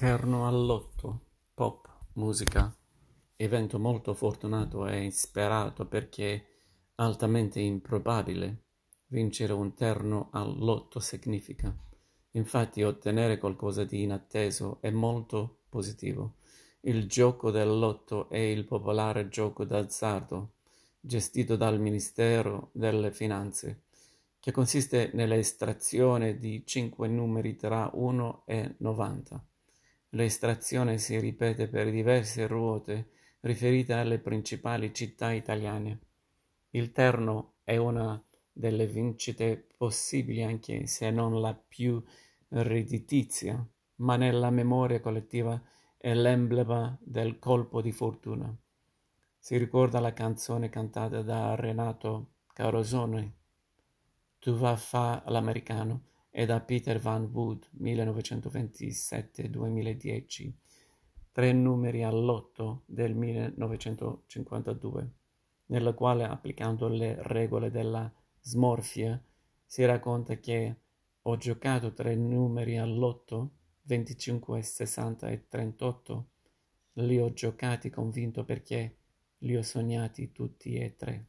Terno all'otto, pop, musica, evento molto fortunato e insperato perché altamente improbabile. Vincere un terno all'otto significa, infatti, ottenere qualcosa di inatteso e molto positivo. Il gioco del lotto è il popolare gioco d'azzardo, gestito dal Ministero delle Finanze, che consiste nell'estrazione di cinque numeri tra uno e novanta. L'estrazione si ripete per diverse ruote riferite alle principali città italiane. Il terno è una delle vincite possibili anche se non la più redditizia, ma nella memoria collettiva è l'emblema del colpo di fortuna. Si ricorda la canzone cantata da Renato Carosone, Tu va fa l'americano, e da Peter Van Wood (1927-2010), tre numeri all'otto del 1952, nella quale, applicando le regole della smorfia, si racconta che ho giocato tre numeri all'otto, 25, 60 e 38, li ho giocati convinto perché li ho sognati tutti e tre.